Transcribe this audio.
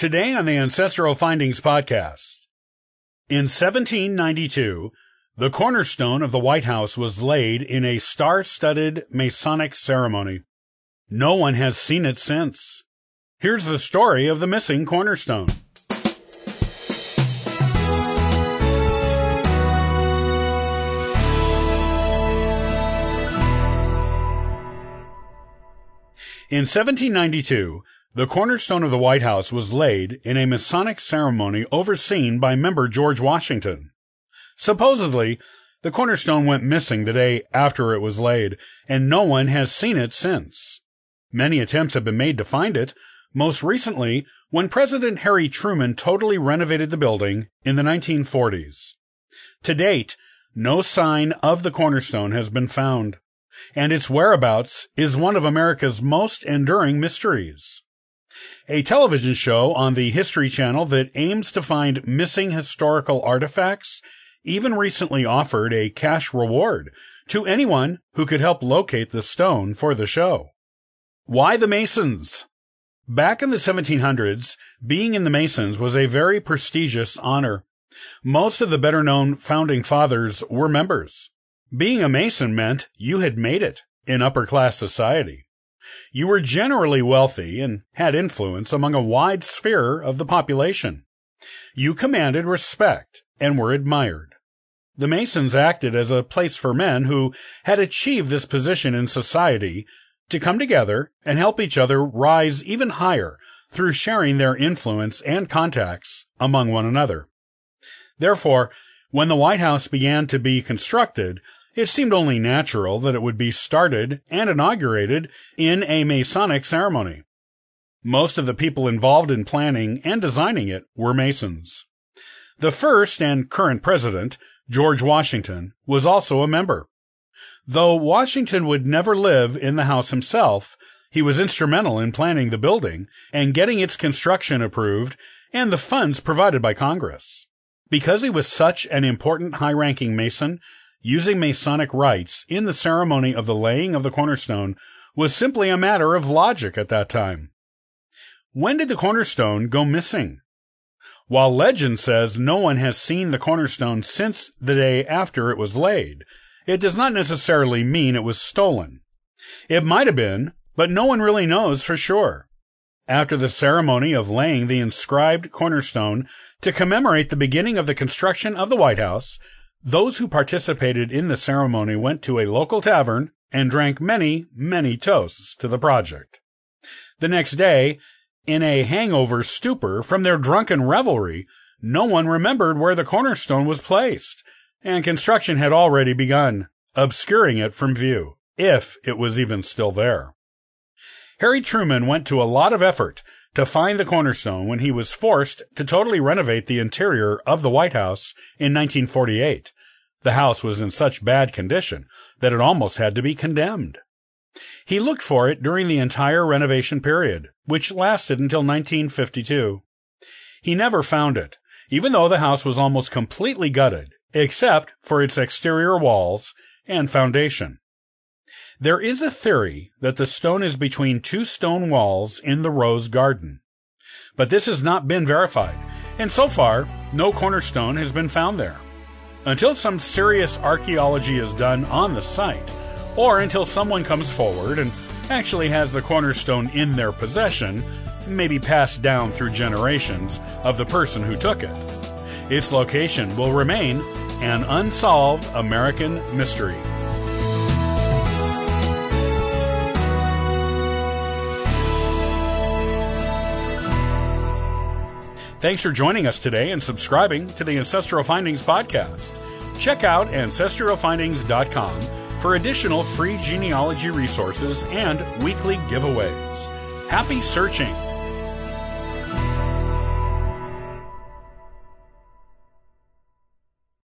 Today on the Ancestral Findings podcast. In 1792, the cornerstone of the White House was laid in a star-studded Masonic ceremony. No one has seen it since. Here's the story of the missing cornerstone. In 1792, the cornerstone of the White House was laid in a Masonic ceremony overseen by member George Washington. Supposedly, the cornerstone went missing the day after it was laid, and no one has seen it since. Many attempts have been made to find it, most recently when President Harry Truman totally renovated the building in the 1940s. To date, no sign of the cornerstone has been found, and its whereabouts is one of America's most enduring mysteries. A television show on the History Channel that aims to find missing historical artifacts even recently offered a cash reward to anyone who could help locate the stone for the show. Why the Masons? Back in the 1700s, being in the Masons was a very prestigious honor. Most of the better known founding fathers were members. Being a Mason meant you had made it in upper class society. You were generally wealthy and had influence among a wide sphere of the population. You commanded respect and were admired. The Masons acted as a place for men who had achieved this position in society to come together and help each other rise even higher through sharing their influence and contacts among one another. Therefore, when the White House began to be constructed, it seemed only natural that it would be started and inaugurated in a Masonic ceremony. Most of the people involved in planning and designing it were Masons. The first and current president, George Washington, was also a member. Though Washington would never live in the house himself, he was instrumental in planning the building and getting its construction approved and the funds provided by Congress. Because he was such an important high ranking Mason, using Masonic rites in the ceremony of the laying of the cornerstone was simply a matter of logic at that time. When did the cornerstone go missing? While legend says no one has seen the cornerstone since the day after it was laid, it does not necessarily mean it was stolen. It might have been, but no one really knows for sure. After the ceremony of laying the inscribed cornerstone to commemorate the beginning of the construction of the White House, those who participated in the ceremony went to a local tavern and drank many, many toasts to the project. The next day, in a hangover stupor from their drunken revelry, no one remembered where the cornerstone was placed, and construction had already begun, obscuring it from view, if it was even still there. Harry Truman went to a lot of effort to find the cornerstone when he was forced to totally renovate the interior of the White House in 1948. The house was in such bad condition that it almost had to be condemned. He looked for it during the entire renovation period, which lasted until 1952. He never found it, even though the house was almost completely gutted, except for its exterior walls and foundation. There is a theory that the stone is between two stone walls in the Rose Garden. But this has not been verified, and so far, no cornerstone has been found there. Until some serious archaeology is done on the site, or until someone comes forward and actually has the cornerstone in their possession, maybe passed down through generations of the person who took it, its location will remain an unsolved American mystery. Thanks for joining us today and subscribing to the Ancestral Findings podcast. Check out ancestralfindings.com for additional free genealogy resources and weekly giveaways. Happy searching!